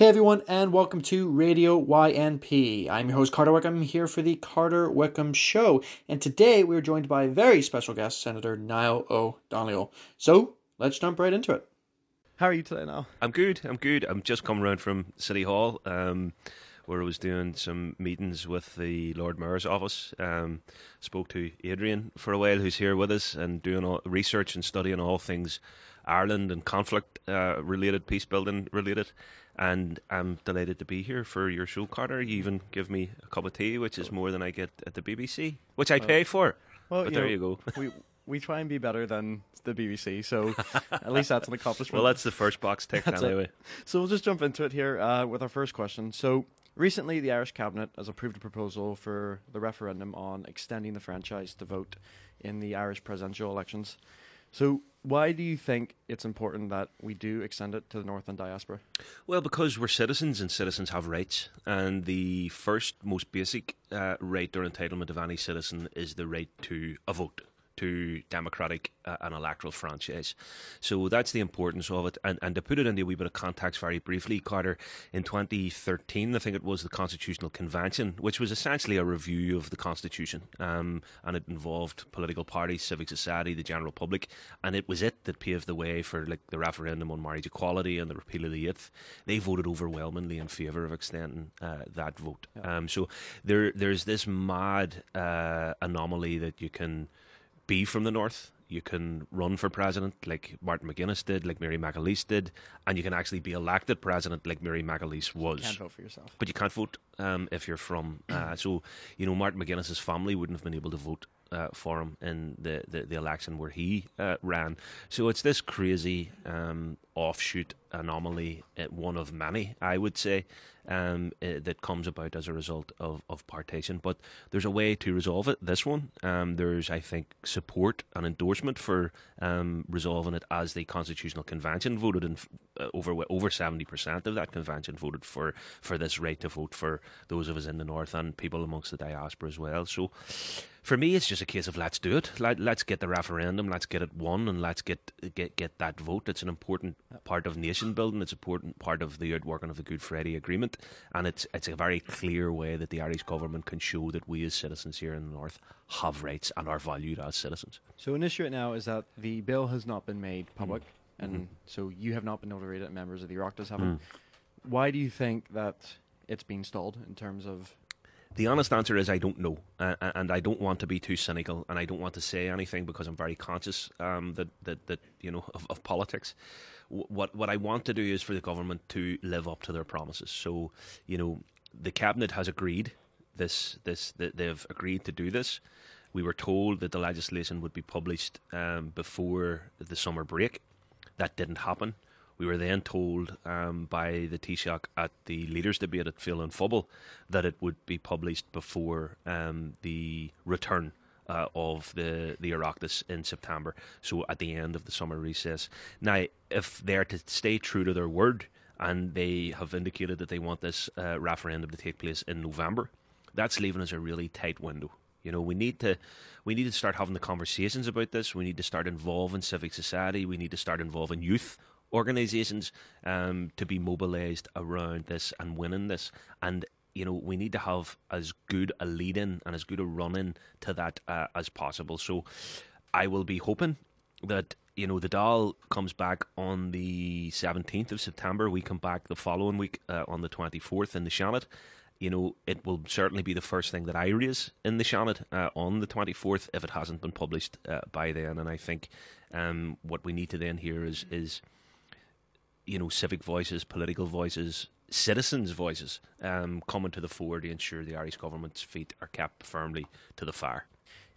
Hey everyone, and welcome to Radio YNP. I'm your host Carter Wickham here for the Carter Wickham Show, and today we're joined by a very special guest, Senator Niall Ó Donnghaile. So let's jump right into it. How are you today, now? I'm good. I'm good. I'm just coming around from City Hall, um, where I was doing some meetings with the Lord Mayor's office. Um, spoke to Adrian for a while, who's here with us, and doing all, research and studying all things Ireland and conflict uh, related, peace building related and I'm delighted to be here for your show, Carter. You even give me a cup of tea, which is more than I get at the BBC, which I pay for. Well, but you there know, you go. we we try and be better than the BBC, so at least that's an accomplishment. well, that's the first box ticked anyway. It. So we'll just jump into it here uh, with our first question. So recently, the Irish cabinet has approved a proposal for the referendum on extending the franchise to vote in the Irish presidential elections. So, why do you think it's important that we do extend it to the north and diaspora? Well, because we're citizens and citizens have rights. And the first, most basic uh, right or entitlement of any citizen is the right to a vote to democratic uh, and electoral franchise. So that's the importance of it. And, and to put it into a wee bit of context very briefly, Carter, in 2013, I think it was the Constitutional Convention, which was essentially a review of the Constitution. Um, and it involved political parties, civic society, the general public. And it was it that paved the way for like the referendum on marriage equality and the repeal of the eighth. They voted overwhelmingly in favour of extending uh, that vote. Yeah. Um, so there, there's this mad uh, anomaly that you can be from the north. You can run for president like Martin McGuinness did, like Mary McAleese did, and you can actually be elected president like Mary McAleese was. You can't vote for yourself. But you can't vote um, if you're from. Uh, so, you know, Martin McGuinness's family wouldn't have been able to vote uh, for him in the, the, the, election where he uh, ran. So it's this crazy um, offshoot anomaly, uh, one of many, I would say, um, uh, that comes about as a result of, of partition. But there's a way to resolve it. This one, um, there's I think support and endorsement for um, resolving it as the Constitutional Convention voted in uh, over over seventy percent of that convention voted for for this right to vote for those of us in the north and people amongst the diaspora as well. So for me, it's just a case of let's do it. Let, us get the referendum, let's get it won, and let's get get get that vote. It's an important part of nation building. It's an important part of the outworking of the Good Friday Agreement, and it's it's a very clear way that the Irish government can show that we as citizens here in the north have rights and are valued as citizens. So an issue right now is that the bill has not been made public, mm. and mm-hmm. so you have not been able to read it. Members of the Oireachtas haven't. Mm. Why do you think that it's been stalled in terms of the honest answer is I don't know, uh, and I don't want to be too cynical, and I don't want to say anything because I'm very conscious um, that, that that you know of, of politics. W- what what I want to do is for the government to live up to their promises. So you know the cabinet has agreed this this that they've agreed to do this. We were told that the legislation would be published um, before the summer break. That didn't happen. We were then told um, by the Taoiseach at the leaders' debate at Féile an Phobail that it would be published before um, the return uh, of the the Oireachtas in September, so at the end of the summer recess. Now, if they're to stay true to their word, and they have indicated that they want this uh, referendum to take place in November, that's leaving us a really tight window. You know, we need to we need to start having the conversations about this. We need to start involving civic society. We need to start involving youth organisations um, to be mobilised around this and winning this. And you know, we need to have as good a lead in and as good a run in to that uh, as possible. So I will be hoping that, you know, the Dáil comes back on the 17th of September. We come back the following week uh, on the 24th in the Seanad. You know, it will certainly be the first thing that I raise in the Seanad uh, on the 24th if it hasn't been published uh, by then. And I think um, what we need to then hear is. is you know, civic voices, political voices, citizens' voices um, coming to the fore to ensure the Irish government's feet are kept firmly to the fire.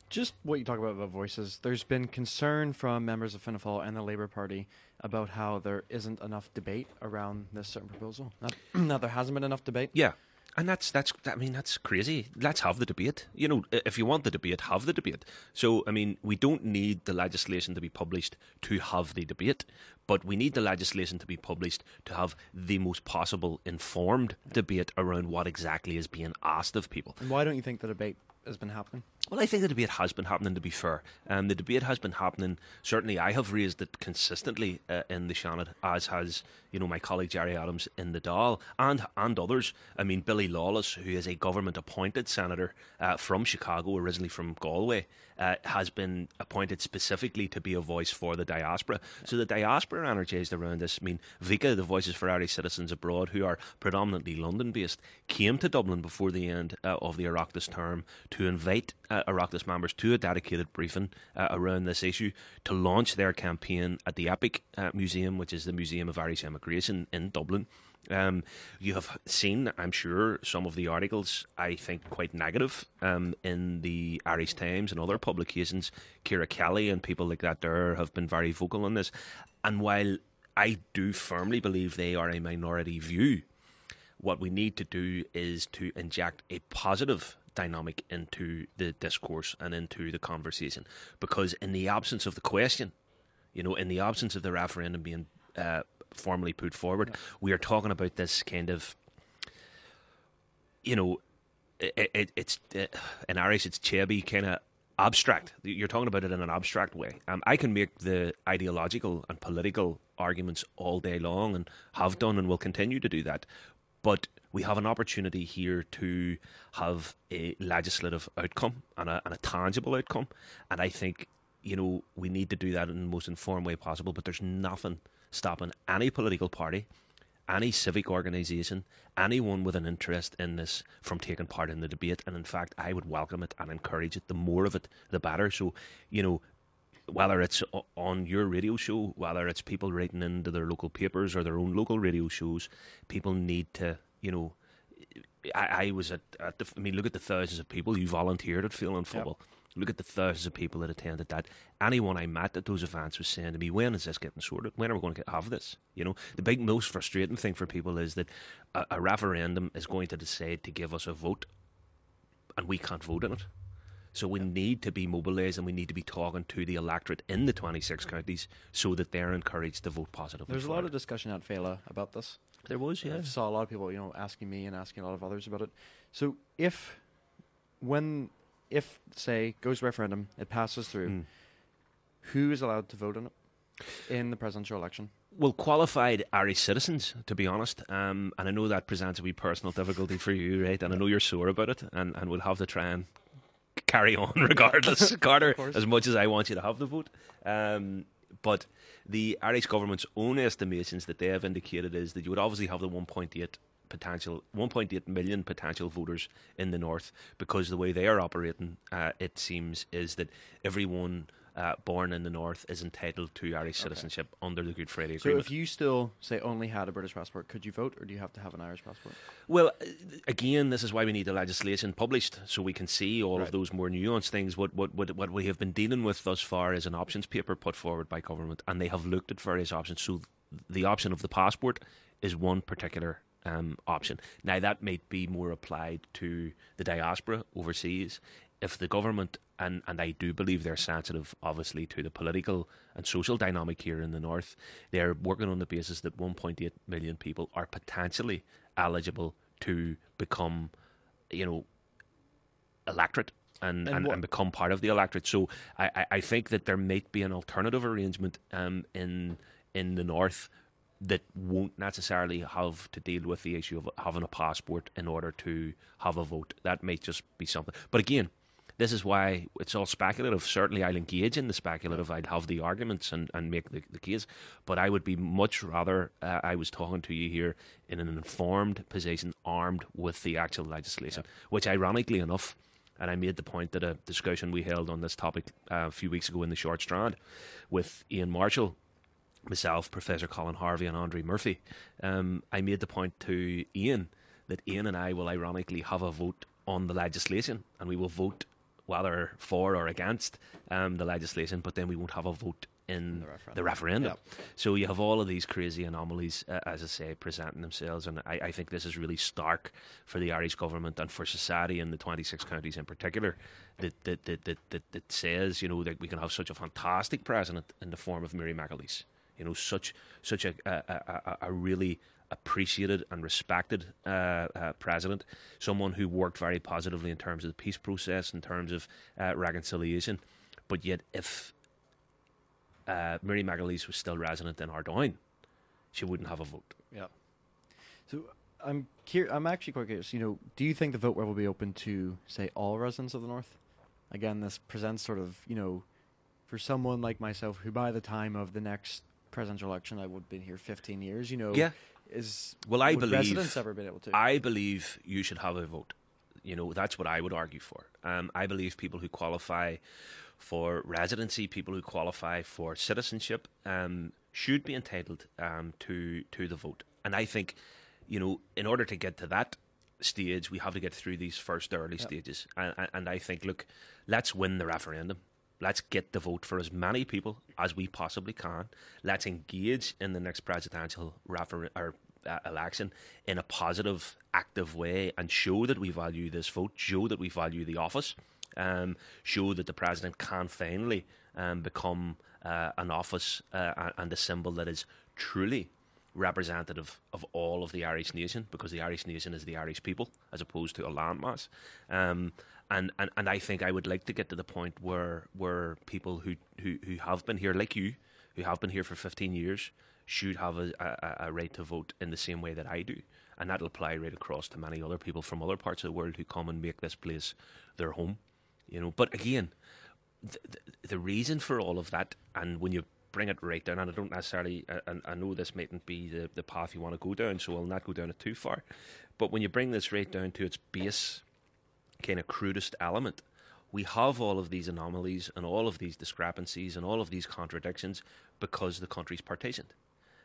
Just what you talk about about voices, there's been concern from members of Fianna Fáil and the Labour Party about how there isn't enough debate around this certain proposal. That, that there hasn't been enough debate. Yeah, and that's that's I mean that's crazy. Let's have the debate. You know, if you want the debate, have the debate. So I mean, we don't need the legislation to be published to have the debate, but we need the legislation to be published to have the most possible informed debate around what exactly is being asked of people. And why don't you think the debate has been happening? Well, I think the debate has been happening. To be fair, um, the debate has been happening. Certainly, I have raised it consistently uh, in the Seanad, as has you know my colleague Gerry Adams in the Dáil, and and others. I mean, Billy Lawless, who is a government-appointed senator uh, from Chicago, originally from Galway, uh, has been appointed specifically to be a voice for the diaspora. So the diaspora are energised around this. I mean, VICA, the Voices for Irish Citizens Abroad, who are predominantly London-based, came to Dublin before the end uh, of the Oireachtas term to invite uh, Oireachtas members to a dedicated briefing uh, around this issue to launch their campaign at the Epic uh, Museum, which is the Museum of Irish Emigration in Dublin. Um, you have seen, I'm sure, some of the articles, I think, quite negative um, in the Irish Times and other publications. Ciara Kelly and people like that there have been very vocal on this. And while I do firmly believe they are a minority view, what we need to do is to inject a positive dynamic into the discourse and into the conversation. Because in the absence of the question, you know, in the absence of the referendum being uh, formally put forward, yeah. we are talking about this kind of, you know, it, it, it's uh, in Irish it's teibí kind of abstract. You're talking about it in an abstract way. Um, I can make the ideological and political arguments all day long, and have done, and will continue to do that. But we have an opportunity here to have a legislative outcome and a, and a tangible outcome, and I think you know we need to do that in the most informed way possible. But there's nothing stopping any political party, any civic organisation, anyone with an interest in this from taking part in the debate. And in fact, I would welcome it and encourage it. The more of it, the better. So, you know, whether it's on your radio show, whether it's people writing into their local papers or their own local radio shows, people need to, you know, I, I was at, at the, I mean, look at the thousands of people you volunteered at Féile an Phobail. Yep. Look at the thousands of people that attended that. Anyone I met at those events was saying to me, "When is this getting sorted? When are we going to get, have this?" You know, the big, most frustrating thing for people is that a, a referendum is going to decide to give us a vote, and we can't vote in it. So we need to be mobilised and we need to be talking to the electorate in the 26 counties so that they're encouraged to vote positively. There's a lot of discussion at Féile about this. There was, yeah. I saw a lot of people, you know, asking me and asking a lot of others about it. So if, when if say goes referendum, it passes through, mm. who is allowed to vote on it in the presidential election? Well, qualified Irish citizens, to be honest. Um, and I know that presents a wee personal difficulty for you, right? And I know you're sore about it, and, and we'll have to try and carry on regardless, Carter, as much as I want you to have the vote. Um, but the Irish government's own estimations that they have indicated is that you would obviously have the 1.8 potential 1.8 million potential voters in the north because the way they are operating, uh, it seems, is that everyone uh, born in the north is entitled to Irish okay. citizenship under the Good Friday Agreement. So, if you still say only had a British passport, could you vote, or do you have to have an Irish passport? Well, again, this is why we need the legislation published so we can see all right. of those more nuanced things. What, what what what we have been dealing with thus far is an options paper put forward by government, and they have looked at various options. So, the option of the passport is one particular um, option. Now, that might be more applied to the diaspora overseas. If the government, and, and I do believe they're sensitive, obviously, to the political and social dynamic here in the north, they're working on the basis that 1.8 million people are potentially eligible to become, you know, electorate and, and, and, become part of the electorate. So I, I think that there might be an alternative arrangement um, in in the north that won't necessarily have to deal with the issue of having a passport in order to have a vote. That may just be something. But again, this is why it's all speculative. Certainly, I'll engage in the speculative. I'd have the arguments and, and make the, the case. But I would be much rather, uh, I was talking to you here in an informed position, armed with the actual legislation, yeah. which ironically enough, and I made the point that a discussion we held on this topic uh, a few weeks ago in the Short Strand with Ian Marshall myself, Professor Colin Harvey, and Andrée Murphy, um, I made the point to Ian that Ian and I will ironically have a vote on the legislation, and we will vote whether for or against um, the legislation, but then we won't have a vote in the referendum. The referendum. Yep. So you have all of these crazy anomalies, uh, as I say, presenting themselves, and I, I, think this is really stark for the Irish government and for society in the 26 counties in particular. That that that that, that, that says you know that we can have such a fantastic president in the form of Mary McAleese you know, such such a a, a, a really appreciated and respected uh, uh, president, someone who worked very positively in terms of the peace process, in terms of uh, reconciliation. But yet, if uh, Mary McAleese was still resident in Ardoyne, she wouldn't have a vote. Yeah. So I'm cur- I'm actually quite curious. You know, do you think the vote will be open to say all residents of the north? Again, this presents sort of you know, for someone like myself who by the time of the next presidential election I would have been here 15 years. You know, Yeah. Is Well, I believe residents ever been able to? I believe you should have a vote. You know, that's what I would argue for. Um, I believe people who qualify for residency, people who qualify for citizenship, um, should be entitled um, to to the vote. And I think, you know, in order to get to that stage, we have to get through these first early stages. And, and- I think, look, let's win the referendum. Let's get the vote for as many people as we possibly can. Let's engage in the next presidential refer- or, election in a positive, active way and show that we value this vote, show that we value the office, um, show that the president can finally um, become uh, an office uh, and a symbol that is truly representative of all of the Irish nation because the Irish nation is the Irish people as opposed to a landmass. Um, and, and, and I think I would like to get to the point where where people who, who, who have been here, like you, who have been here for 15 years, should have a, a, a right to vote in the same way that I do. And that'll apply right across to many other people from other parts of the world who come and make this place their home. You know, but again, the, the, the reason for all of that, and when you bring it right down, and I don't necessarily, I- and I know this mightn't be the, the path you want to go down, so I'll not go down it too far. But when you bring this right down to its base, kind of crudest element, we have all of these anomalies and all of these discrepancies and all of these contradictions because the country's partitioned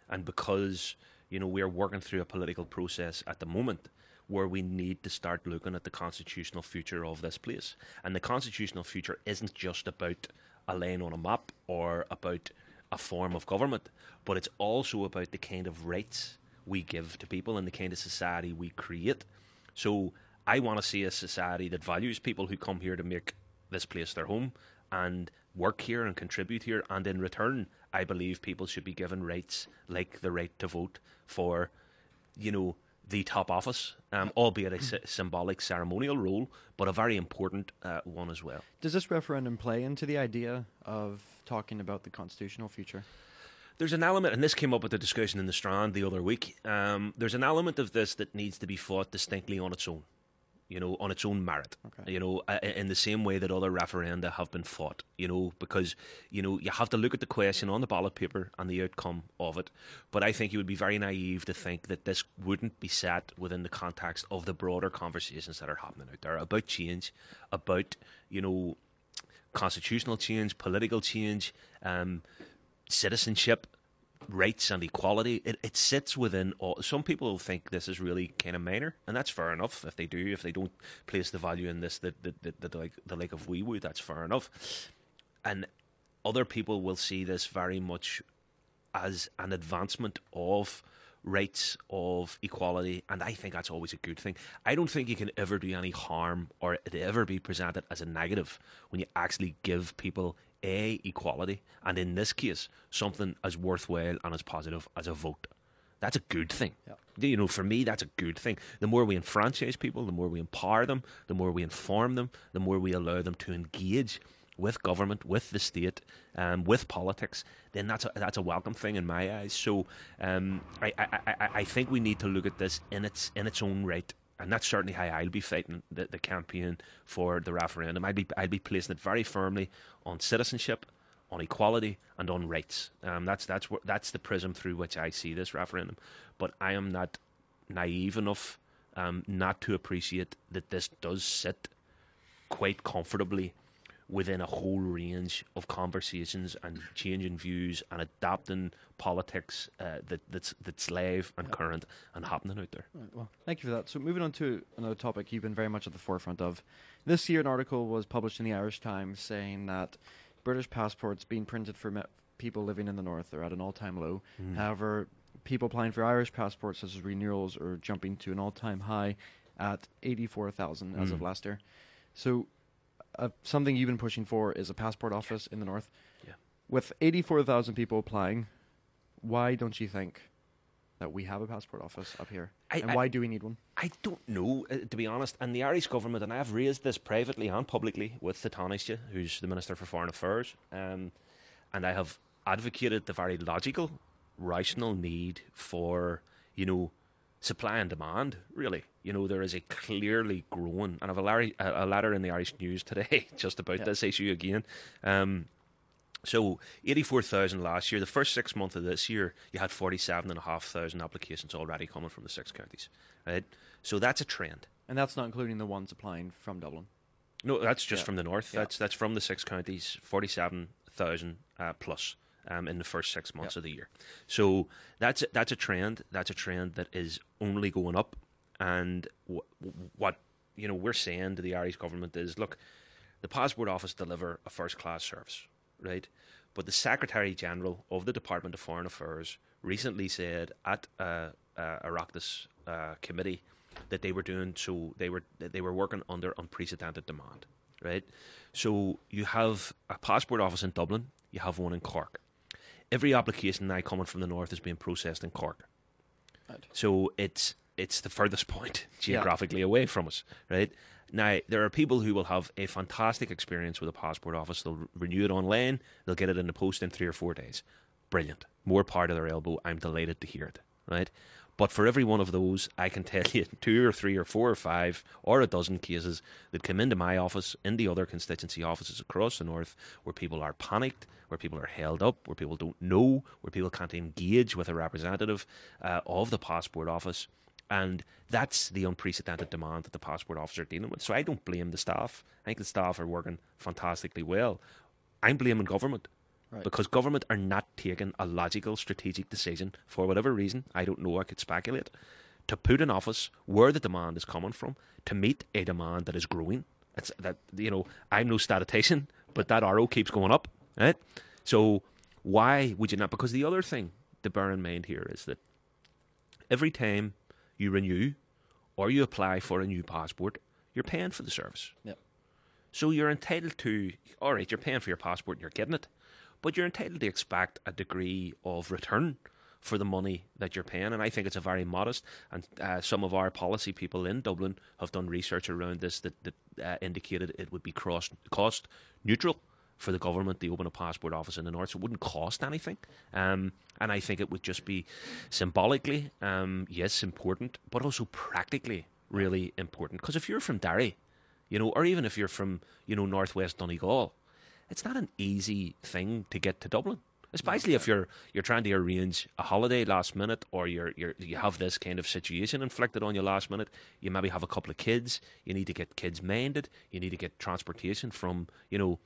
and because you know we're working through a political process at the moment where we need to start looking at the constitutional future of this place and the constitutional future isn't just about a line on a map or about a form of government but it's also about the kind of rights we give to people and the kind of society we create so I want to see a society that values people who come here to make this place their home and work here and contribute here. And in return, I believe people should be given rights like the right to vote for, you know, the top office, um, albeit a sy- symbolic ceremonial role, but a very important uh, one as well. Does this referendum play into the idea of talking about the constitutional future? There's an element, and this came up at the discussion in the Strand the other week. Um, there's an element of this that needs to be fought distinctly on its own, you know, on its own merit. Okay. You know, in the same way that other referenda have been fought. You know, because you know you have to look at the question on the ballot paper and the outcome of it. But I think you would be very naive to think that this wouldn't be set within the context of the broader conversations that are happening out there about change, about you know constitutional change, political change, um, citizenship, rights and equality. It, it sits within all. Some people think this is really kind of minor, and that's fair enough. If they do, if they don't place the value in this that that, that, that like the like of we would, that's fair enough. And other people will see this very much as an advancement of rights of equality and I think that's always a good thing. I don't think you can ever do any harm or it ever be presented as a negative when you actually give people a equality and in this case something as worthwhile and as positive as a vote. That's a good thing. You know, for me, that's a good thing. The more we enfranchise people, the more we empower them, the more we inform them, the more we allow them to engage with government, with the state, um, with politics, then that's a, that's a welcome thing in my eyes. So um, I, I, I, I think we need to look at this in its in its own right. And that's certainly how I'll be fighting the, the campaign for the referendum. I'd be I'd be placing it very firmly on citizenship, on equality, and on rights. Um, that's that's wh- that's the prism through which I see this referendum. But I am not naive enough um, not to appreciate that this does sit quite comfortably within a whole range of conversations and changing views and adapting politics uh, that that's that's live and current and happening out there. Right, well, thank you for that. So, moving on to another topic you've been very much at the forefront of. This year, an article was published in the Irish Times saying that British passports being printed for me- people living in the north are at an all time low. However, people applying for Irish passports, such as renewals, are jumping to an all time high at 84,000 as of Mm. last year. So, uh, something you've been pushing for is a passport office in the north. Yeah. With 84,000 people applying, why don't you think that we have a passport office up here? I- and I- why do we need one? I don't know, uh, to be honest. And the Irish government, and I've raised this privately and publicly with the Taoiseach, who's the Minister for Foreign Affairs, um, and I have advocated the very logical, rational need for, you know, supply and demand, really. You know, there is a clearly growing, and I have a, Larry, a, a letter in the Irish News today just about Yeah. this issue again. Um, so, 84,000 last year. The first six months of this year, you had 47,500 applications already coming from the six counties. Right? So, that's a trend. And that's not including the ones applying from Dublin. No, that's just Yeah. from the north. Yeah. That's that's from the six counties, 47,000 uh, plus um, in the first six months Yeah. of the year. So, that's that's a trend. That's a trend that is only going up. And wh- what you know we're saying to the Irish government is, look, the passport office deliver a first class service, right? But the Secretary General of the Department of Foreign Affairs recently said at uh, uh, Oireachtas uh, committee that they were doing so they were that they were working under unprecedented demand, right? So you have a passport office in Dublin, you have one in Cork. Every application now coming from the north is being processed in Cork. Right. So it's it's the furthest point Yeah. geographically away from us, right? Now there are people who will have a fantastic experience with a passport office. They'll renew it online. They'll get it in the post in three or four days. Brilliant. More part of their elbow. I'm delighted to hear it. Right. But for every one of those, I can tell you two or three or four or five or a dozen cases that come into my office, in the other constituency offices across the north, where people are panicked, where people are held up, where people don't know, where people can't engage with a representative uh, of the passport office. And that's the unprecedented demand that the passport office are dealing with. So I don't blame the staff. I think the staff are working fantastically well. I'm blaming government Right. because government are not taking a logical, strategic decision for whatever reason. I don't know. I could speculate to put an office where the demand is coming from to meet a demand that is growing. It's that you know I'm no statistician, but that ro keeps going up, right? So why would you not? Because the other thing to bear in mind here is that every time you renew or you apply for a new passport, you're paying for the service. Yep. So you're entitled to, all right, you're paying for your passport and you're getting it, but you're entitled to expect a degree of return for the money that you're paying. And I think it's a very modest. And uh, some of our policy people in Dublin have done research around this that, that uh, indicated it would be cross, cost neutral for the government to open a passport office in the north. So it wouldn't cost anything. Um, and I think it would just be symbolically, um, yes, important, but also practically really important. Because if you're from Derry, you know, or even if you're from, you know, northwest Donegal, it's not an easy thing to get to Dublin. Especially if you're you're trying to arrange a holiday last minute, or you're you're you have this kind of situation inflicted on you last minute. You maybe have a couple of kids. You need to get kids minded. You need to get transportation from you know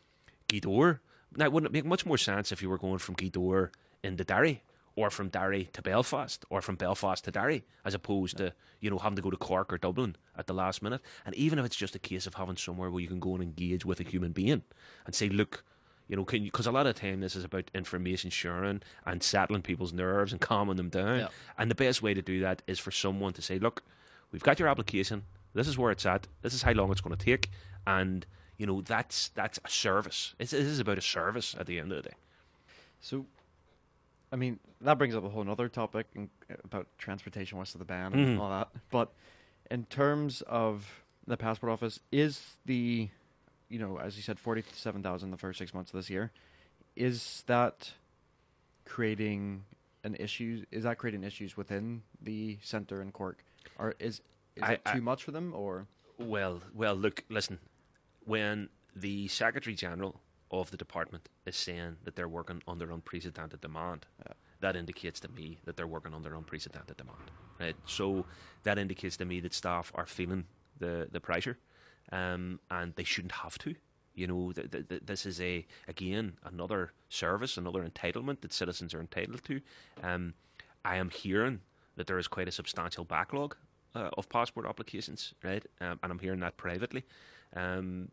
Gweedore. Now, wouldn't it make much more sense if you were going from Gweedore into Derry, or from Derry to Belfast, or from Belfast to Derry, as opposed to you know having to go to Cork or Dublin at the last minute? And even if it's just a case of having somewhere where you can go and engage with a human being and say, look. You know, can because a lot of time this is about information sharing and settling people's nerves and calming them down. Yeah. And the best way to do that is for someone to say, "Look, we've got your application. This is where it's at. This is how long it's going to take." And you know, that's that's a service. It's, this is about a service at the end of the day. So, I mean, that brings up a whole other topic in- about transportation west of the Bann Mhm. and all that. But in terms of the passport office, is the, you know, as you said, forty-seven thousand the first six months of this year, is that creating an issue? Is that creating issues within the centre in Cork, or is is I- it too I- much for them? Or Well, well, look, listen. When the Secretary General of the department is saying that they're working under unprecedented demand, Yeah. that indicates to me that they're working under unprecedented demand. Right? So that indicates to me that staff are feeling the the pressure, um, and they shouldn't have to. You know, th- th- th- this is a again another service, another entitlement that citizens are entitled to. Um, I am hearing that there is quite a substantial backlog uh, of passport applications, right? Um, and I'm hearing that privately. Um,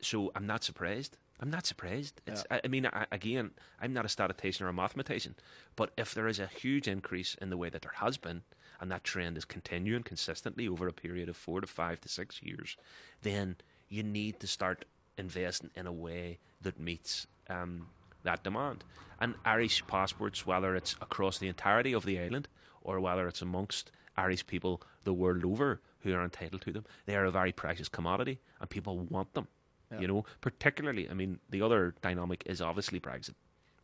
so I'm not surprised. I'm not surprised. It's, I, I mean, I, again, I'm not a statistician or a mathematician, but if there is a huge increase in the way that there has been, and that trend is continuing consistently over a period of four to five to six years, then you need to start investing in a way that meets um, that demand. And Irish passports, whether it's across the entirety of the island or whether it's amongst Irish people the world over who are entitled to them. They are a very precious commodity, and people want them. Yeah. You know, particularly, I mean, the other dynamic is obviously Brexit,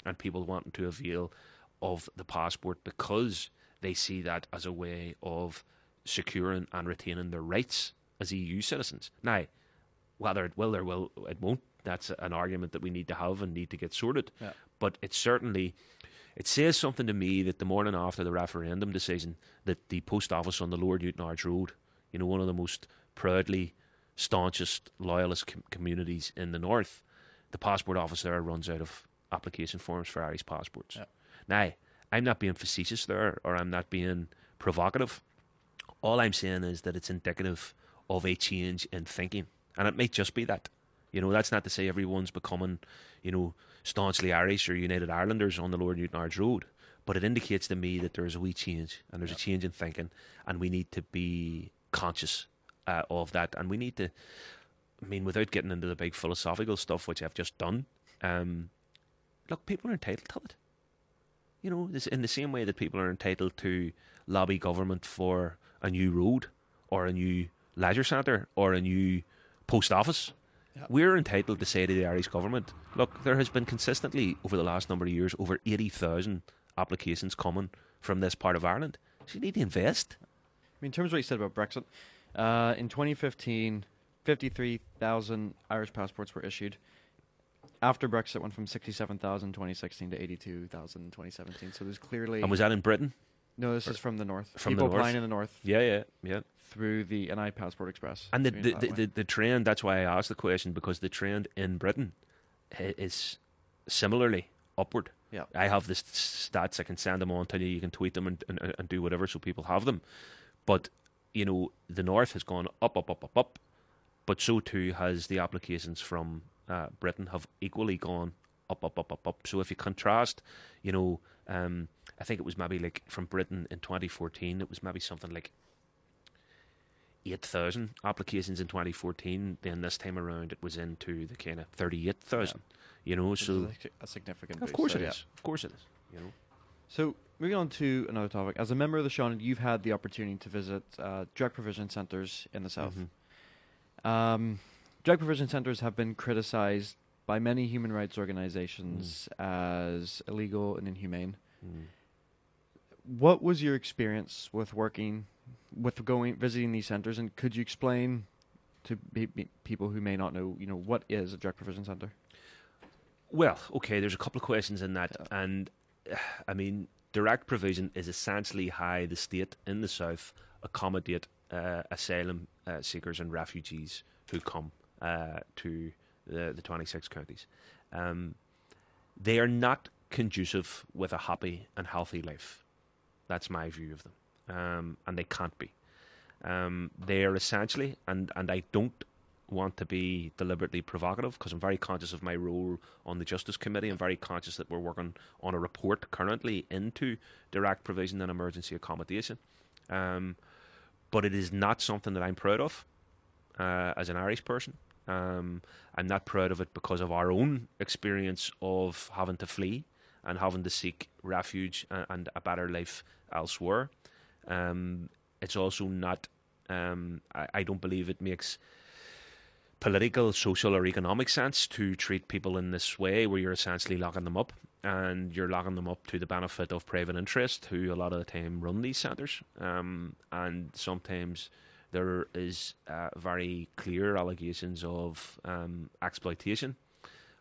and people wanting to avail of the passport because they see that as a way of securing and retaining their rights as EU citizens. Now, whether it will or will it won't, that's an argument that we need to have and need to get sorted. Yeah. But it's certainly it says something to me that the morning after the referendum decision that the post office on the Lower Newtownards Road, you know, one of the most proudly staunchest loyalist com- communities in the north, the passport office there runs out of application forms for Irish passports. Yeah. Now, I'm not being facetious there or I'm not being provocative. All I'm saying is that it's indicative of a change in thinking. And it might just be that. You know, that's not to say everyone's becoming, you know, staunchly Irish or United Irelanders on the Lord Newtownards Road. But it indicates to me that there's a wee change and there's a change in thinking and we need to be conscious uh, of that. And we need to, I mean, without getting into the big philosophical stuff, which I've just done, um, look, people are entitled to it. You know, this, in the same way that people are entitled to lobby government for a new road or a new leisure centre or a new post office. We're entitled to say to the Irish government, look, there has been consistently over the last number of years over 80,000 applications coming from this part of Ireland. So you need to invest. I mean, in terms of what you said about Brexit, uh, in 2015, 53,000 Irish passports were issued. After Brexit, went from 67,000 in 2016 to 82,000 in 2017. So there's clearly And was that in Britain? No. This is from the north. From the People north? applying in the north Yeah, yeah, yeah. through the NI Passport Express. And the the, it the, that the, way. the trend, that's why I asked the question, because the trend in Britain i- is similarly upward. Yeah. I have the stats, I can send them on to you, you can tweet them and, and, and do whatever so people have them. But, you know, the North has gone up, up, up, up, up, but so too has the applications from uh, Britain have equally gone up, up, up, up, up. So if you contrast, you know, um, I think it was maybe like from Britain in 2014, it was maybe something like 8,000 applications in 2014. Then this time around, it was into the kind of 38,000. You know, Which so a, significant. of boost, course so it is. yeah. Of course it is. You know, So moving on to another topic. As a member of the Sean, you've had the opportunity to visit uh, direct provision centres in the south. Mhm. Um, direct provision centres have been criticised by many human rights organisations as illegal and inhumane. Mm. What was your experience with working, with going visiting these centres, and could you explain to be, be- people who may not know, you know, what is a direct provision centre? Well, okay, there's a couple of questions in that. Yeah. And, uh, I mean, direct provision is essentially how the state in the south accommodate uh, asylum uh, seekers and refugees who come uh, to the, the 26 counties. Um, they are not conducive with a happy and healthy life. That's my view of them. Um, and they can't be. Um, they are essentially, and, and I don't want to be deliberately provocative because I'm very conscious of my role on the Justice Committee. I'm very conscious that we're working on a report currently into direct provision and emergency accommodation. Um, but it is not something that I'm proud of uh, as an Irish person. Um, I'm not proud of it because of our own experience of having to flee and having to seek refuge and, and a better life elsewhere. Um, it's also not. Um, I, I don't believe it makes political, social, or economic sense to treat people in this way, where you're essentially locking them up and you're locking them up to the benefit of private interest, who a lot of the time run these centres. Um, and sometimes there is uh, very clear allegations of um, exploitation,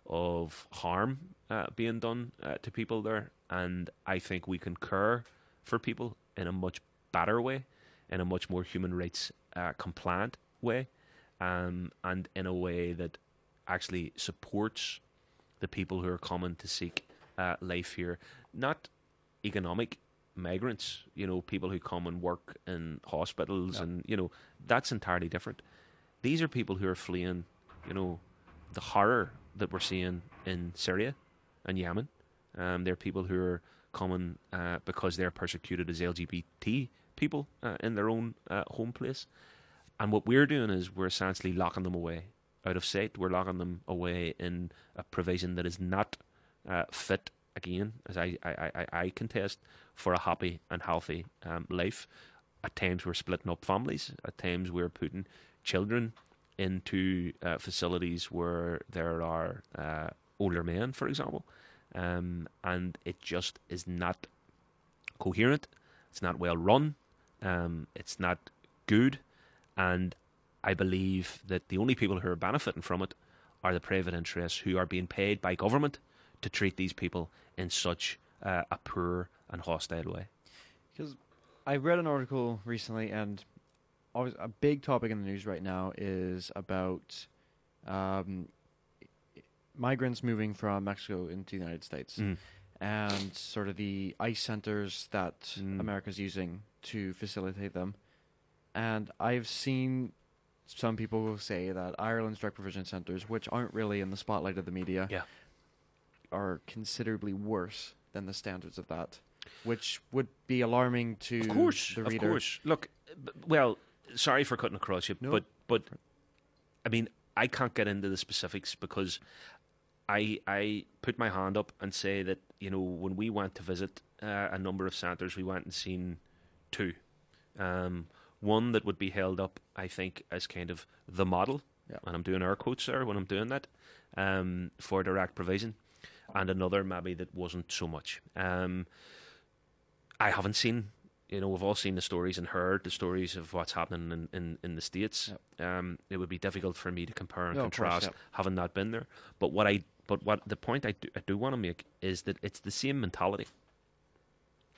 of harm uh, being done uh, to people there. And I think we can care for people in a much better way, in a much more human rights uh, compliant way, um, and in a way that actually supports the people who are coming to seek uh, life here, not economic migrants. You know, people who come and work in hospitals, Yeah. and you know that's entirely different. These are people who are fleeing, you know, the horror that we're seeing in Syria and Yemen. Um, they're people who are coming uh, because they're persecuted as LGBT people uh, in their own uh, home place. And what we're doing is we're essentially locking them away out of sight. We're locking them away in a provision that is not uh, fit again, as I, I, I, I contest, for a happy and healthy um, life. At times we're splitting up families. At times we're putting children into uh, facilities where there are uh, older men, for example, um, and it just is not coherent. It's not well run. Um, it's not good, and I believe that the only people who are benefiting from it are the private interests who are being paid by government to treat these people in such uh, a poor and hostile way. Because I read an article recently, and a big topic in the news right now is about um, migrants moving from Mexico into the United States. Mm. And sort of the ICE centers that Mm. America's using to facilitate them. And I've seen some people say that Ireland's direct provision centers, which aren't really in the spotlight of the media, Yeah. are considerably worse than the standards of that, which would be alarming to Of course, the of course. Look, b- well, sorry for cutting across you, No. but but I mean, I can't get into the specifics because I I put my hand up and say that you know when we went to visit uh, a number of centres, we went and seen two. Um, one that would be held up, I think, as kind of the model, Yeah. and I'm doing air quotes there when I'm doing that, um, for direct provision, and another maybe that wasn't so much. Um, I haven't seen, you know, we've all seen the stories and heard the stories of what's happening in, in, in the States. Um, it would be difficult for me to compare and No, of course, contrast yep. having not been there. But what I, but what the point I do, I do want to make is that it's the same mentality,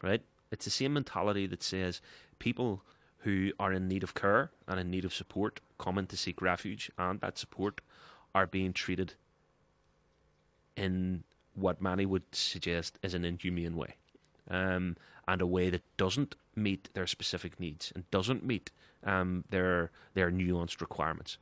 right? It's the same mentality that says people who are in need of care and in need of support coming to seek refuge and that support are being treated in what many would suggest is an inhumane way, um, and a way that doesn't meet their specific needs and doesn't meet um, their their nuanced requirements.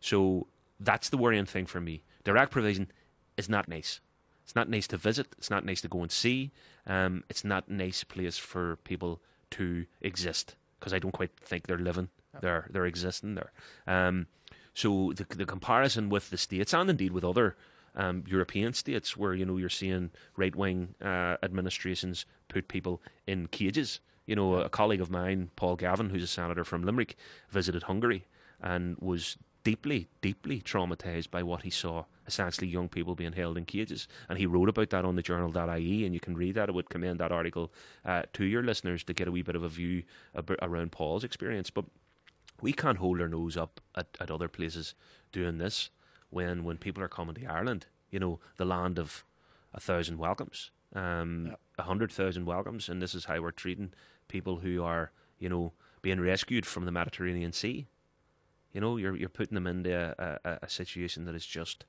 So that's the worrying thing for me. Direct provision is not nice. It's not nice to visit. It's not nice to go and see. Um, it's not a nice place for people to exist because I don't quite think they're living. They're they're existing there. Um, so the the comparison with the states and indeed with other um, European states where you know you're seeing right wing uh, administrations put people in cages. You know, a colleague of mine, Paul Gavan, who's a senator from Limerick, visited Hungary and was deeply, deeply traumatized by what he saw. Essentially, young people being held in cages, and he wrote about that on the journal.ie, and you can read that. I would commend that article uh, to your listeners to get a wee bit of a view ab- around Paul's experience. But we can't hold our nose up at, at other places doing this when when people are coming to Ireland, you know, the land of a thousand welcomes, um, Yeah. a hundred thousand welcomes, and this is how we're treating people who are, you know, being rescued from the Mediterranean Sea. You know, you're you're putting them into a, a, a situation that is just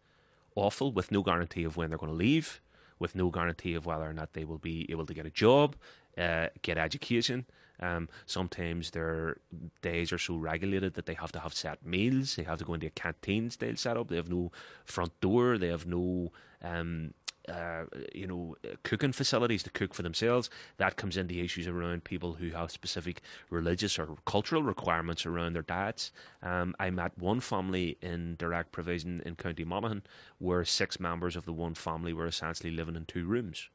awful, with no guarantee of when they're going to leave, with no guarantee of whether or not they will be able to get a job, uh, get education. Um, sometimes their days are so regulated that they have to have set meals. They have to go into a canteen style setup. They have no front door. They have no, um, uh, you know, uh, cooking facilities to cook for themselves. That comes into issues around people who have specific religious or cultural requirements around their diets. Um, I met one family in direct provision in County Monaghan where six members of the one family were essentially living in two rooms.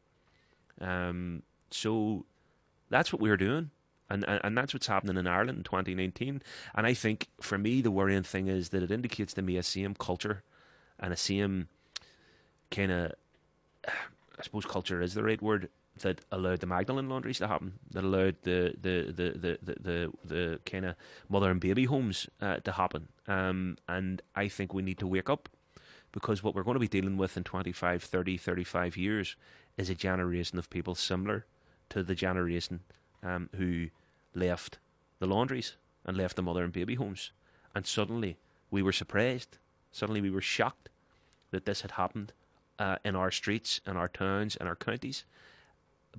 Um, so that's what we're doing. And, and and that's what's happening in Ireland in 2019. And I think for me, the worrying thing is that it indicates to me a same culture and a same kind of, I suppose culture is the right word, that allowed the Magdalene laundries to happen, that allowed the the the the the, the, the kind of mother and baby homes uh, to happen. Um, and I think we need to wake up because what we're going to be dealing with in 25, 30, 35 years is a generation of people similar to the generation um, who left the laundries and left the mother and baby homes. And suddenly we were surprised. Suddenly we were shocked that this had happened uh, in our streets, in our towns, in our counties.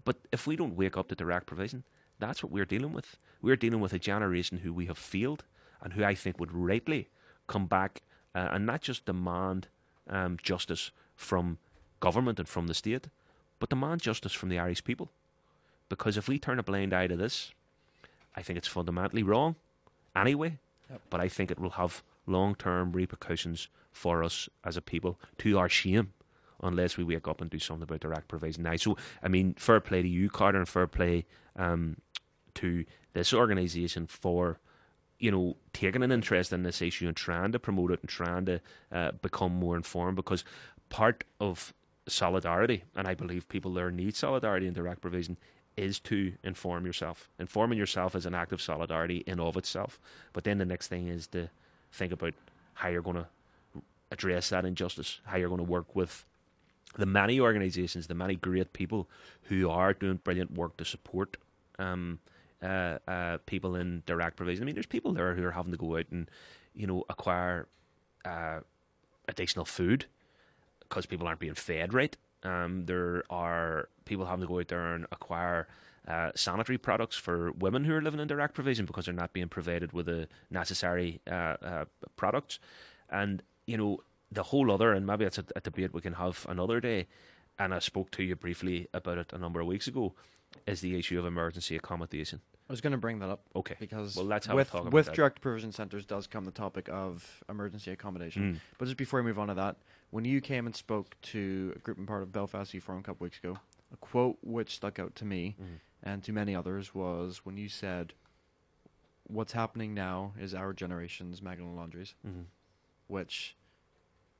But if we don't wake up to direct provision, that's what we're dealing with. We're dealing with a generation who we have failed and who I think would rightly come back uh, and not just demand um, justice from government and from the state, but demand justice from the Irish people. Because if we turn a blind eye to this, I think it's fundamentally wrong anyway, Yep. but I think it will have long term repercussions for us as a people to our shame unless we wake up and do something about direct provision now. So, I mean, fair play to you, Carter, and fair play um, to this organisation for you know, taking an interest in this issue and trying to promote it and trying to uh, become more informed because part of solidarity, and I believe people there need solidarity in the direct provision, is to inform yourself. Informing yourself is an act of solidarity in of itself. But then the next thing is to think about how you're going to address that injustice, how you're going to work with the many organisations, the many great people who are doing brilliant work to support um, uh, uh, people in direct provision. I mean, there's people there who are having to go out and, you know, acquire uh, additional food because people aren't being fed right. Um, there are people having to go out there and acquire uh, sanitary products for women who are living in direct provision because they're not being provided with the necessary uh, uh, products. And, you know, the whole other, and maybe it's a, a debate we can have another day, and I spoke to you briefly about it a number of weeks ago, is the issue of emergency accommodation. I was going to bring that up. Okay. Because Well, let's have a with, talk about with direct provision centres does come the topic of emergency accommodation. Mm. But just before we move on to that, when you came and spoke to a group and part of Belfast Youth Forum a couple weeks ago, a quote which stuck out to me Mhm. and to many others was when you said, "What's happening now is our generation's Magdalen laundries," Mhm. which,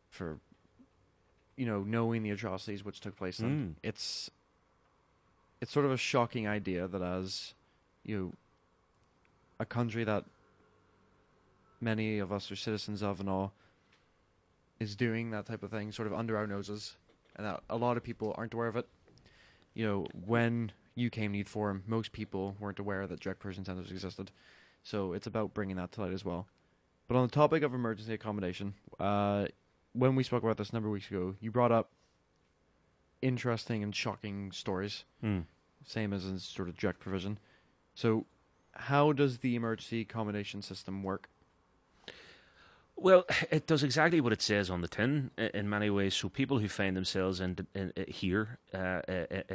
for you know, knowing the atrocities which took place, then. Mm. it's it's sort of a shocking idea that as you know, a country that many of us are citizens of and all is doing that type of thing sort of under our noses and that a lot of people aren't aware of it. You know when you came Youth Forum most people weren't aware that direct prison centers existed. So it's about bringing that to light as well. But on the topic of emergency accommodation uh, when we spoke about this a number of weeks ago you brought up interesting and shocking stories Mm. same as in sort of direct provision. So, how does the emergency accommodation system work? Well, it does exactly what it says on the tin in many ways. So people who find themselves in, in, uh, here uh,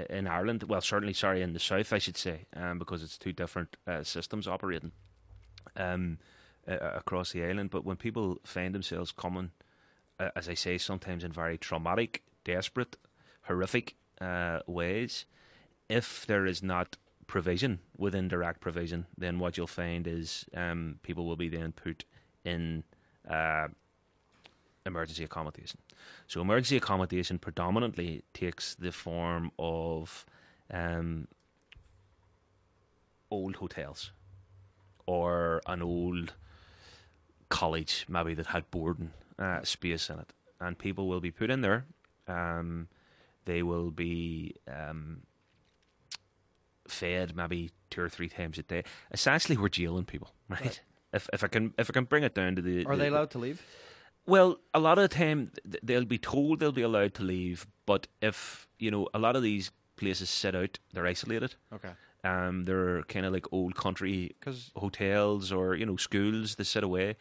in Ireland, well, certainly, sorry, in the south, I should say, um, because it's two different uh, systems operating um, uh, across the island. But when people find themselves coming, as I say, sometimes in very traumatic, desperate, horrific uh, ways, if there is not provision within direct provision, then what you'll find is um, people will be then put in uh, emergency accommodation. So emergency accommodation predominantly takes the form of um, old hotels or an old college, maybe that had boarding uh, space in it, and people will be put in there. Um, they will be um, fed maybe two or three times a day. Essentially, we're jailing people, right? Right. If if I can if I can bring it down to the Are the- they allowed to leave? well, a lot of the time they'll be told they'll be allowed to leave, but if you know, a lot of these places sit out, they're isolated. Okay. Um, they're kind of like old country Because hotels or you know schools that sit away.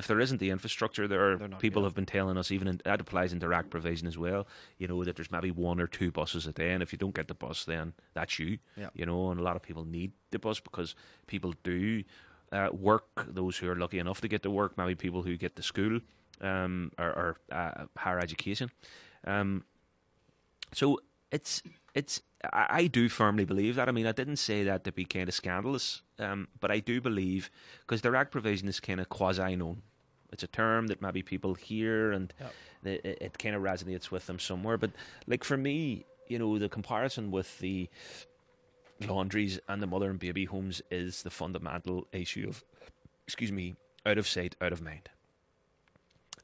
If there isn't the infrastructure there, They're people good. have been telling us even in, that applies in direct provision as well. You know that there's maybe one or two buses a day, and if you don't get the bus, then that's you. Yeah. You know, and a lot of people need the bus because people do uh, work. Those who are lucky enough to get to work, maybe people who get to school um, or, or uh, higher education. Um, so it's it's I, I do firmly believe that. I mean, I didn't say that to be kind of scandalous, um, but I do believe because direct provision is kind of quasi known. It's a term that maybe people hear and Yep. it, it, kind of resonates with them somewhere. But like for me, you know, the comparison with the laundries and the mother and baby homes is the fundamental issue of, excuse me, out of sight, out of mind.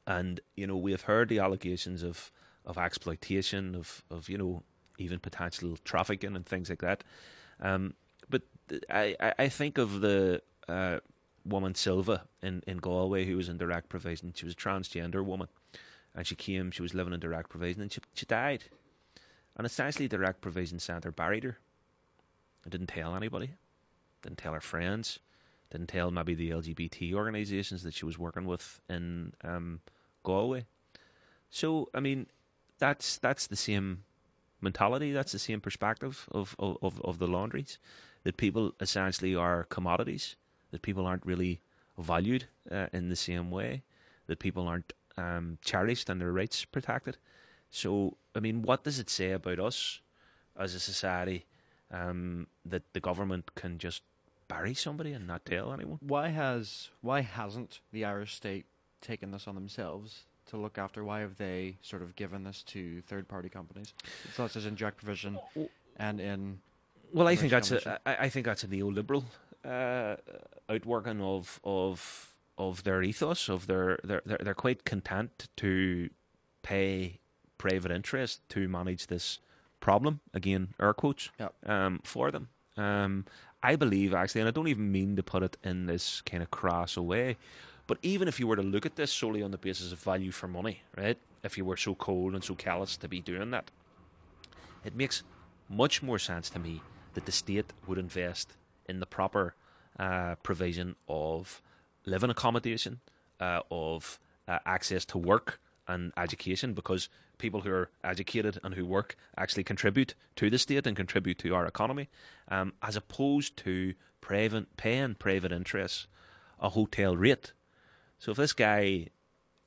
And you know, we have heard the allegations of of exploitation, of of you know, even potential trafficking and things like that. Um, but I I think of the uh, woman Sylva in, in Galway who was in direct provision. She was a transgender woman, and she came. She was living in direct provision, and she she died. And essentially, direct provision centre buried her. Didn't tell anybody. Didn't tell her friends. Didn't tell maybe the LGBT organisations that she was working with in um, Galway. So I mean, that's that's the same mentality. That's the same perspective of, of, of the laundries. That people essentially are commodities. That people aren't really valued uh, in the same way. That people aren't um, cherished and their rights protected. So I mean, what does it say about us as a society um, that the government can just bury somebody and not tell anyone? Why has why hasn't the Irish state taken this on themselves to look after? Why have they sort of given this to third party companies, such as in direct provision and in? Well, I think that's a, I, I think that's a neoliberal uh, outworking of of of their ethos. Of their they're, they're they're quite content to pay private interest to manage this problem again, air quotes, Yep. um, for them. Um, I believe actually, and I don't even mean to put it in this kind of crass way, but even if you were to look at this solely on the basis of value for money, right? If you were so cold and so callous to be doing that, it makes much more sense to me that the state would invest in the proper uh, provision of living accommodation, uh, of uh, access to work and education, because people who are educated and who work actually contribute to the state and contribute to our economy, um, as opposed to private, paying private interests a hotel rate. So if this guy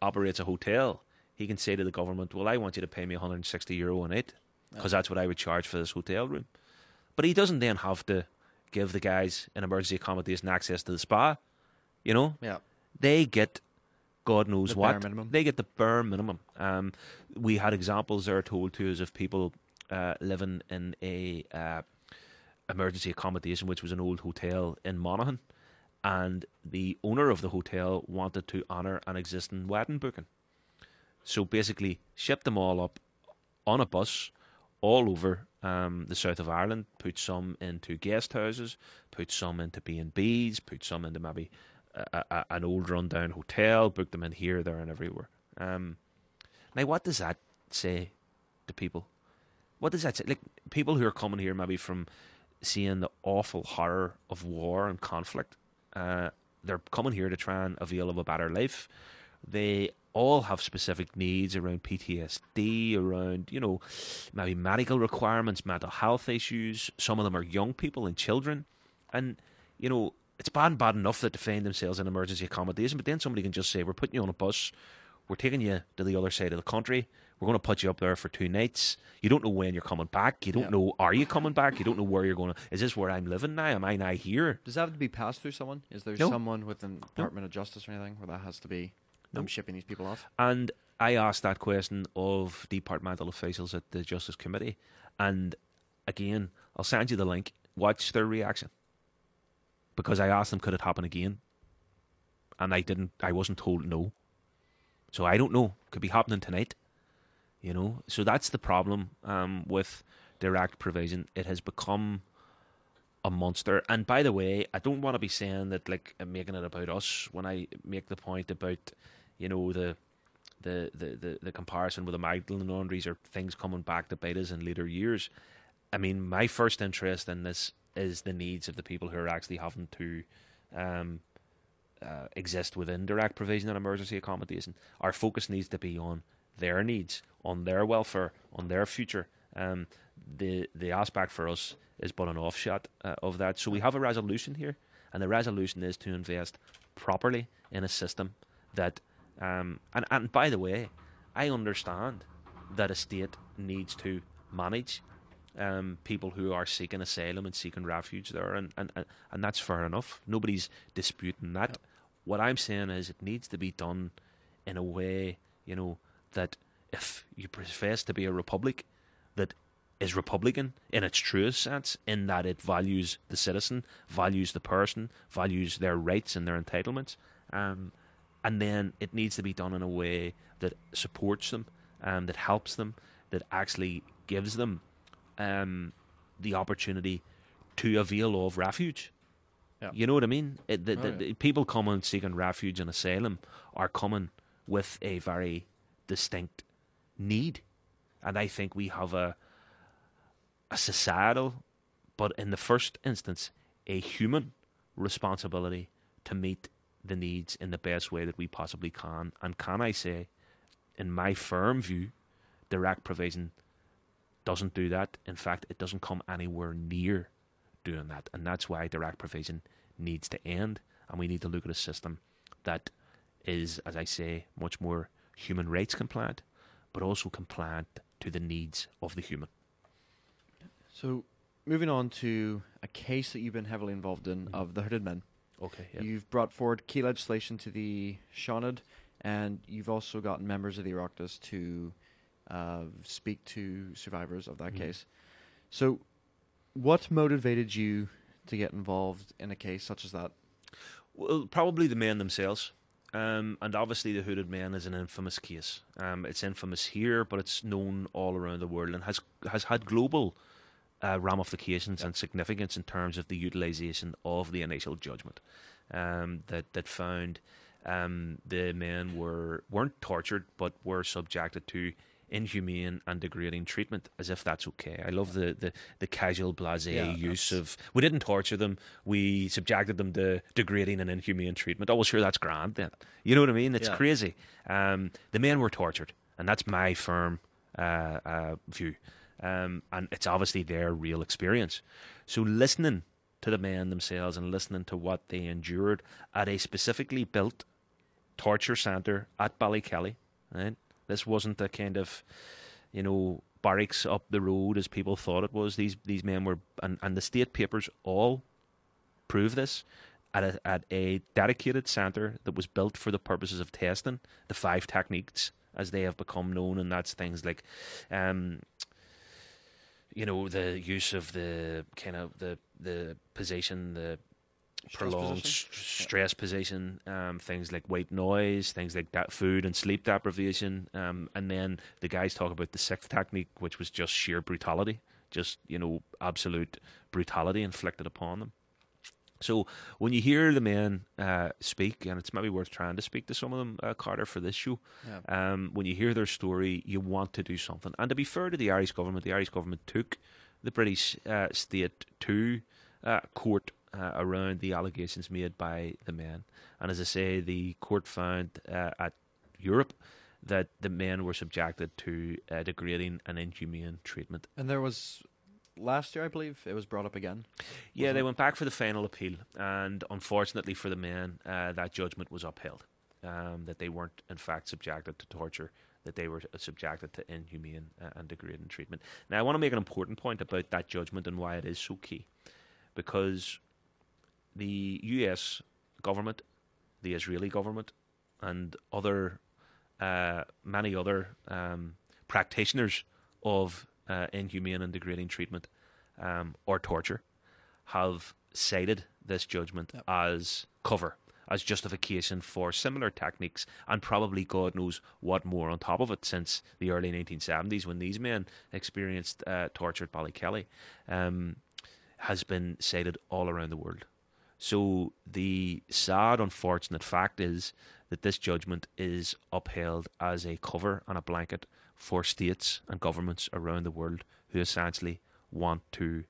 operates a hotel, he can say to the government, "Well, I want you to pay me 160 euro a night because that's what I would charge for this hotel room." But he doesn't then have to give the guys in emergency accommodation access to the spa. You know, Yeah. they get God knows The what. They get the bare minimum. Um, we had examples there told to us of people uh, living in a uh, emergency accommodation, which was an old hotel in Monaghan, and the owner of the hotel wanted to honour an existing wedding booking. So basically, shipped them all up on a bus all over um, the south of Ireland. Put some into guest houses, put some into B and B's, put some into maybe a, a, an old rundown hotel. Booked them in here, there, and everywhere. Um, now, what does that say to people? What does that say? Like people who are coming here, maybe from seeing the awful horror of war and conflict. Uh, they're coming here to try and avail of a better life. They all have specific needs around PTSD, around, you know, maybe medical requirements, mental health issues. Some of them are young people and children. And, you know, it's bad and bad enough that they find themselves in emergency accommodation, but then somebody can just say, We're putting you on a bus, we're taking you to the other side of the country, we're going to put you up there for two nights. You don't know when you're coming back. You don't Yeah. know, are you coming back? You don't know where you're going to. Is this where I'm living now? Am I now here? Does that have to be passed through someone? Is there No. someone within Department of Justice or anything where that has to be? I'm shipping these people off. And I asked that question of departmental officials at the Justice Committee. And again, I'll send you the link. Watch their reaction. Because I asked them, could it happen again? And I didn't, I wasn't told no. So I don't know. Could be happening tonight. You know? So that's the problem um, with direct provision. It has become a monster. And by the way, I don't want to be saying that, like, I'm making it about us when I make the point about, you know, the the, the, the, the comparison with the Magdalen laundries or things coming back to bite us in later years. I mean, my first interest in this is the needs of the people who are actually having to um, uh, exist within direct provision and emergency accommodation. Our focus needs to be on their needs, on their welfare, on their future. Um, the the aspect for us is but an offshoot uh, of that. So we have a resolution here, and the resolution is to invest properly in a system that. Um, and and by the way, I understand that a state needs to manage um, people who are seeking asylum and seeking refuge there, and, and, and, that's fair enough. Nobody's disputing that. What I'm saying is it needs to be done in a way, you know, that if you profess to be a republic, that is Republican in its truest sense, in that it values the citizen, values the person, values their rights and their entitlements. Um, and then it needs to be done in a way that supports them, and that helps them, that actually gives them um, the opportunity to avail of refuge. Yeah. You know what I mean? It, the, Oh, the, yeah. the people coming seeking refuge and asylum are coming with a very distinct need, and I think we have a a societal, but in the first instance, a human responsibility to meet the needs in the best way that we possibly can. And can I say, in my firm view, the direct provision doesn't do that. In fact, it doesn't come anywhere near doing that. And that's why the direct provision needs to end. And we need to look at a system that is, as I say, much more human rights compliant, but also compliant to the needs of the human. So, moving on to a case that you've been heavily involved in Mhm. of the hooded men. Okay. You've brought forward key legislation to the Seanad, and you've also gotten members of the Oireachtas to uh, speak to survivors of that Mhm. case. So, what motivated you to get involved in a case such as that? Well, probably the men themselves. Um, and obviously, the hooded men is an infamous case. Um, it's infamous here, but it's known all around the world and has has had global uh, ramifications and significance in terms of the utilisation of the initial judgment um, that that found um, the men were weren't tortured but were subjected to inhumane and degrading treatment as if that's okay. I love the, the, the casual blasé Yeah, use of we didn't torture them, we subjected them to degrading and inhumane treatment. Oh well sure that's grand then. You know what I mean? It's Yeah. crazy. Um, the men were tortured and that's my firm uh, uh, view. Um, and it's obviously their real experience. So listening to the men themselves and listening to what they endured at a specifically built torture centre at Ballykelly, right? This wasn't a kind of, you know, barracks up the road as people thought it was. These these men were, and, and the state papers all prove this, at a, at a dedicated centre that was built for the purposes of testing the five techniques as they have become known, and that's things like, um, you know, the use of the kind of the the position, the Stress prolonged position? st- stress position, um, things like white noise, things like that food and sleep deprivation, um, and then the guys talk about the sixth technique, which was just sheer brutality, just you know absolute brutality inflicted upon them. So when you hear the men uh, speak, and it's maybe worth trying to speak to some of them, uh, Carter, for this show. Yeah. Um, when you hear their story, you want to do something. And to be fair to the Irish government, the Irish government took the British uh, state to uh, court uh, around the allegations made by the men. And as I say, the court found uh, at Europe that the men were subjected to uh, degrading and inhumane treatment. And there was last year, I believe, it was brought up again. Yeah, they it? went back for the final appeal, and unfortunately for the men, uh, that judgment was upheld. Um, that they weren't, in fact, subjected to torture, that they were subjected to inhumane uh, and degrading treatment. Now, I want to make an important point about that judgment and why it is so key. Because the US government, the Israeli government, and other, uh, many other um, practitioners of uh, inhumane and degrading treatment um, or torture have cited this judgment Yep. as cover, as justification for similar techniques, and probably God knows what more on top of it since the early 1970s when these men experienced uh, torture at Ballykelly, um, has been cited all around the world. So the sad, unfortunate fact is that this judgment is upheld as a cover and a blanket for states and governments around the world who essentially want to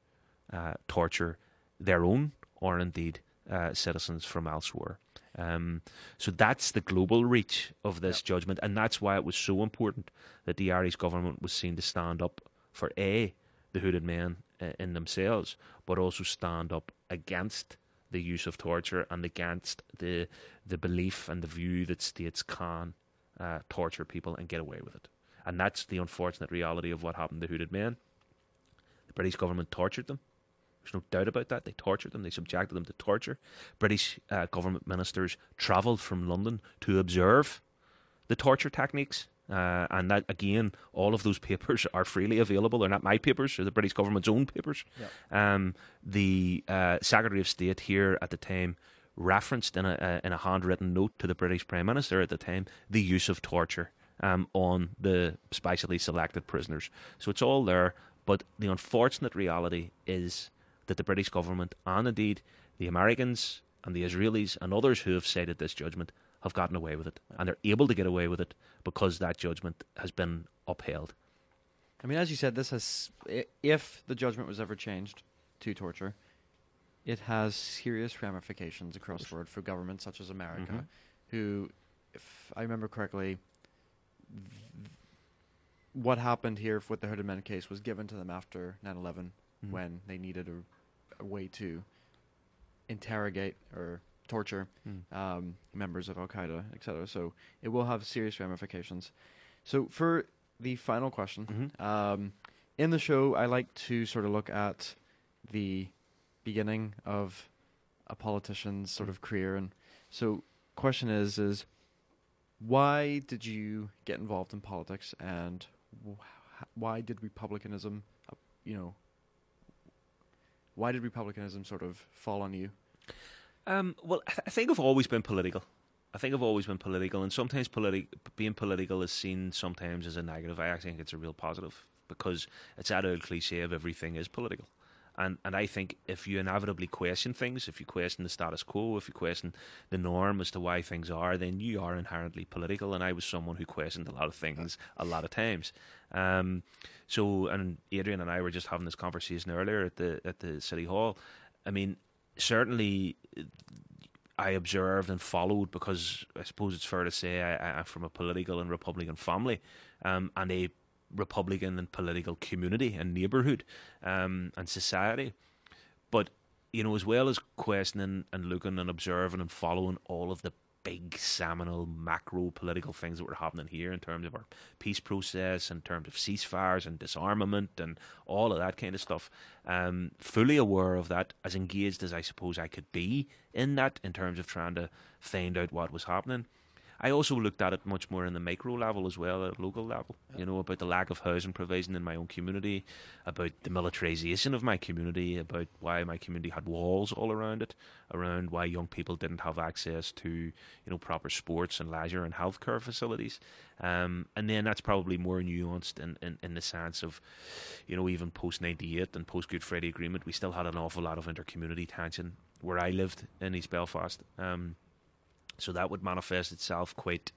uh, torture their own or indeed uh, citizens from elsewhere. Um, so that's the global reach of this judgment, and that's why it was so important that the Irish government was seen to stand up for a the hooded men uh, in themselves, but also stand up against the use of torture and against the the belief and the view that states can uh, torture people and get away with it. And that's the unfortunate reality of what happened to hooded men. The British government tortured them. There's no doubt about that. They tortured them. They subjected them to torture. British uh, government ministers travelled from London to observe the torture techniques. Uh, and that again, all of those papers are freely available. They're not my papers; they're the British government's own papers. Um, the uh, Secretary of State here at the time referenced in a, uh, in a handwritten note to the British Prime Minister at the time the use of torture um, on the specially selected prisoners. So it's all there. But the unfortunate reality is that the British government and indeed the Americans and the Israelis and others who have cited this judgment have gotten away with it, and they're able to get away with it because that judgment has been upheld. I mean, as you said, this has, if the judgment was ever changed to torture, it has serious ramifications across the world for governments such as America, Mhm. who, if I remember correctly, what happened here with the Hooded Men case was given to them after 9 11 Mhm. when they needed a, a way to interrogate or torture Mm. um, members of Al Qaeda, etc. So it will have serious ramifications. So for the final question. Mhm. Um, in the show, I like to sort of look at the beginning of a politician's sort of career, and so question is is why did you get involved in politics, and wh- why did republicanism, uh, you know, why did republicanism sort of fall on you? Um, well, I, th- I think I've always been political. I think I've always been political, and sometimes politi- being political is seen sometimes as a negative. I actually think it's a real positive because it's that old cliche of everything is political. And and I think if you inevitably question things, if you question the status quo, if you question the norm as to why things are, then you are inherently political. And I was someone who questioned a lot of things a lot of times. Um, so, and Adrian and I were just having this conversation earlier at the at the city hall. I mean, certainly I observed and followed because I suppose it's fair to say I, I'm from a political and Republican family um, and a Republican and political community and neighbourhood um, and society. But, you know, as well as questioning and looking and observing and following all of the big seminal macro political things that were happening here in terms of our peace process, in terms of ceasefires and disarmament and all of that kind of stuff. Um, fully aware of that, as engaged as I suppose I could be in that in terms of trying to find out what was happening. I also looked at it much more in the micro level as well, at local level. You know, about the lack of housing provision in my own community, about the militarization of my community, about why my community had walls all around it, around why young people didn't have access to, you know, proper sports and leisure and healthcare facilities. Um, and then that's probably more nuanced in, in, in the sense of, you know, even post 98 and post Good Friday Agreement, we still had an awful lot of inter-community tension where I lived in East Belfast. Um, so that would manifest itself quite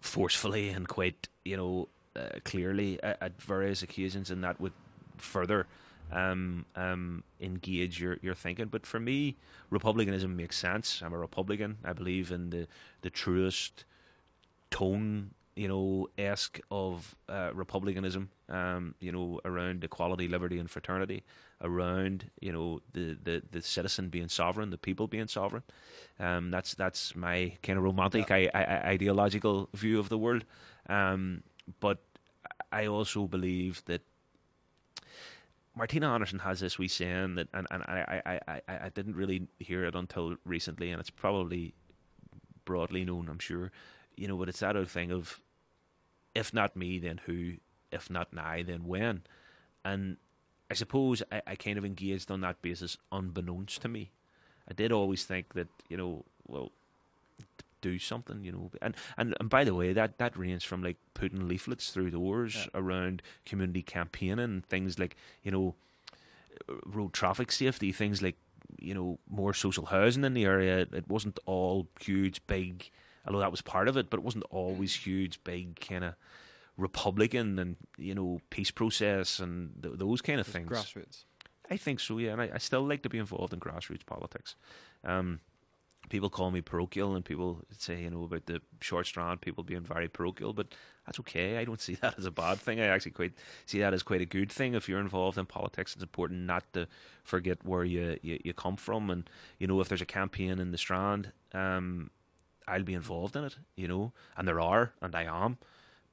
forcefully and quite, you know, uh, clearly at, at, various occasions, and that would further um, um, engage your, your thinking. But for me, republicanism makes sense. I'm a Republican. I believe in the, the truest tone, you know, esque of uh, republicanism. Um, you know, around equality, liberty, and fraternity, around you know the, the, the citizen being sovereign, the people being sovereign. Um, that's that's my kind of romantic, yeah. I, I, ideological view of the world. Um, but I also believe that Martina Anderson has this wee saying that, and, and I, I, I, I didn't really hear it until recently, and it's probably broadly known, I'm sure. You know, but it's that old thing of, if not me, then who? If not now, then when? And I suppose I, I kind of engaged on that basis, unbeknownst to me. I did always think that you know, well, do something, you know. And and, and by the way, that that ranged from like putting leaflets through doors yeah. around community campaigning, things like you know, road traffic safety, things like you know more social housing in the area. It wasn't all huge, big. Although that was part of it, but it wasn't always huge, big kind of Republican and you know peace process and th- those kind of things. Grassroots. I think so, yeah, and I, I, still like to be involved in grassroots politics. Um, people call me parochial, and people say you know about the Short Strand people being very parochial, but that's okay. I don't see that as a bad thing. I actually quite see that as quite a good thing. If you're involved in politics, it's important not to forget where you you, you come from, and you know if there's a campaign in the strand. Um, I'll be involved in it, you know, and there are, and I am.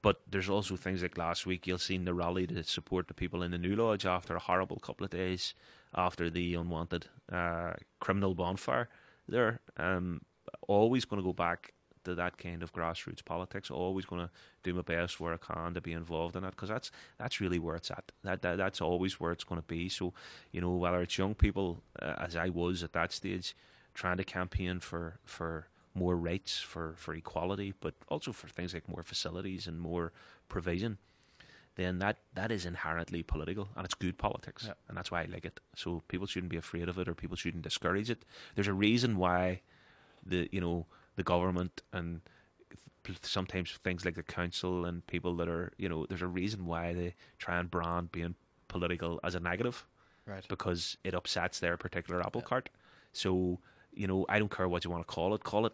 But there's also things like last week you'll see in the rally to support the people in the New Lodge after a horrible couple of days after the unwanted uh, criminal bonfire there. Um, always going to go back to that kind of grassroots politics. Always going to do my best where I can to be involved in it because that's that's really where it's at. That, that that's always where it's going to be. So you know whether it's young people uh, as I was at that stage trying to campaign for for more rights for, for equality, but also for things like more facilities and more provision, then that, that is inherently political and it's good politics. Yeah. And that's why I like it. So people shouldn't be afraid of it or people shouldn't discourage it. There's a reason why the you know the government and sometimes things like the council and people that are you know there's a reason why they try and brand being political as a negative right because it upsets their particular apple yeah. cart so you know, I don't care what you want to call it. Call it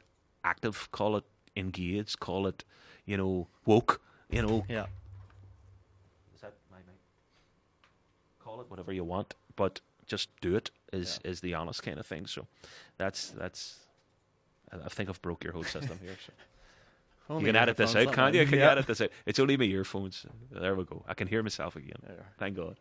active, call it engaged, call it, you know, woke, you know. Yeah. Is that my? Call it whatever you want, but just do it is yeah. is the honest kind of thing. So that's that's I think I've broke your whole system here. So. Only You can edit this out, can't you? Can you Yeah. edit this out? It's only my earphones. There we go. I can hear myself again. Thank God.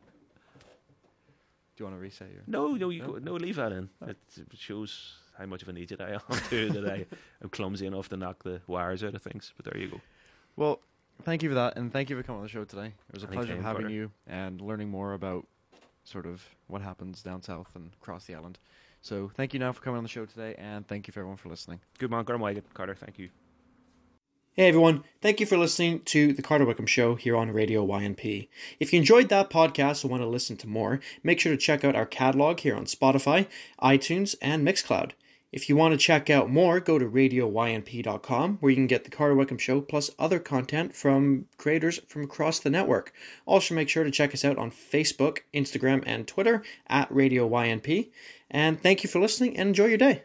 Do you want to reset your? No, no, you No? Go, no, leave that in. Oh. It, it shows how much of an idiot I am too. that I am clumsy enough to knock the wires out of things. But there you go. Well, thank you for that, and thank you for coming on the show today. It was a pleasure having Carter. you and learning more about sort of what happens down south and across the island. So thank you now for coming on the show today, and thank you for everyone for listening. Good man, Gordon Carter. Thank you. Hey everyone, thank you for listening to the Carter Wickham Show here on Radio YNP. If you enjoyed that podcast and want to listen to more, make sure to check out our catalog here on Spotify, iTunes, and Mixcloud. If you want to check out more, go to radioynp.com where you can get the Carter Wickham Show plus other content from creators from across the network. Also, make sure to check us out on Facebook, Instagram, and Twitter at Radio YNP. And thank you for listening and enjoy your day.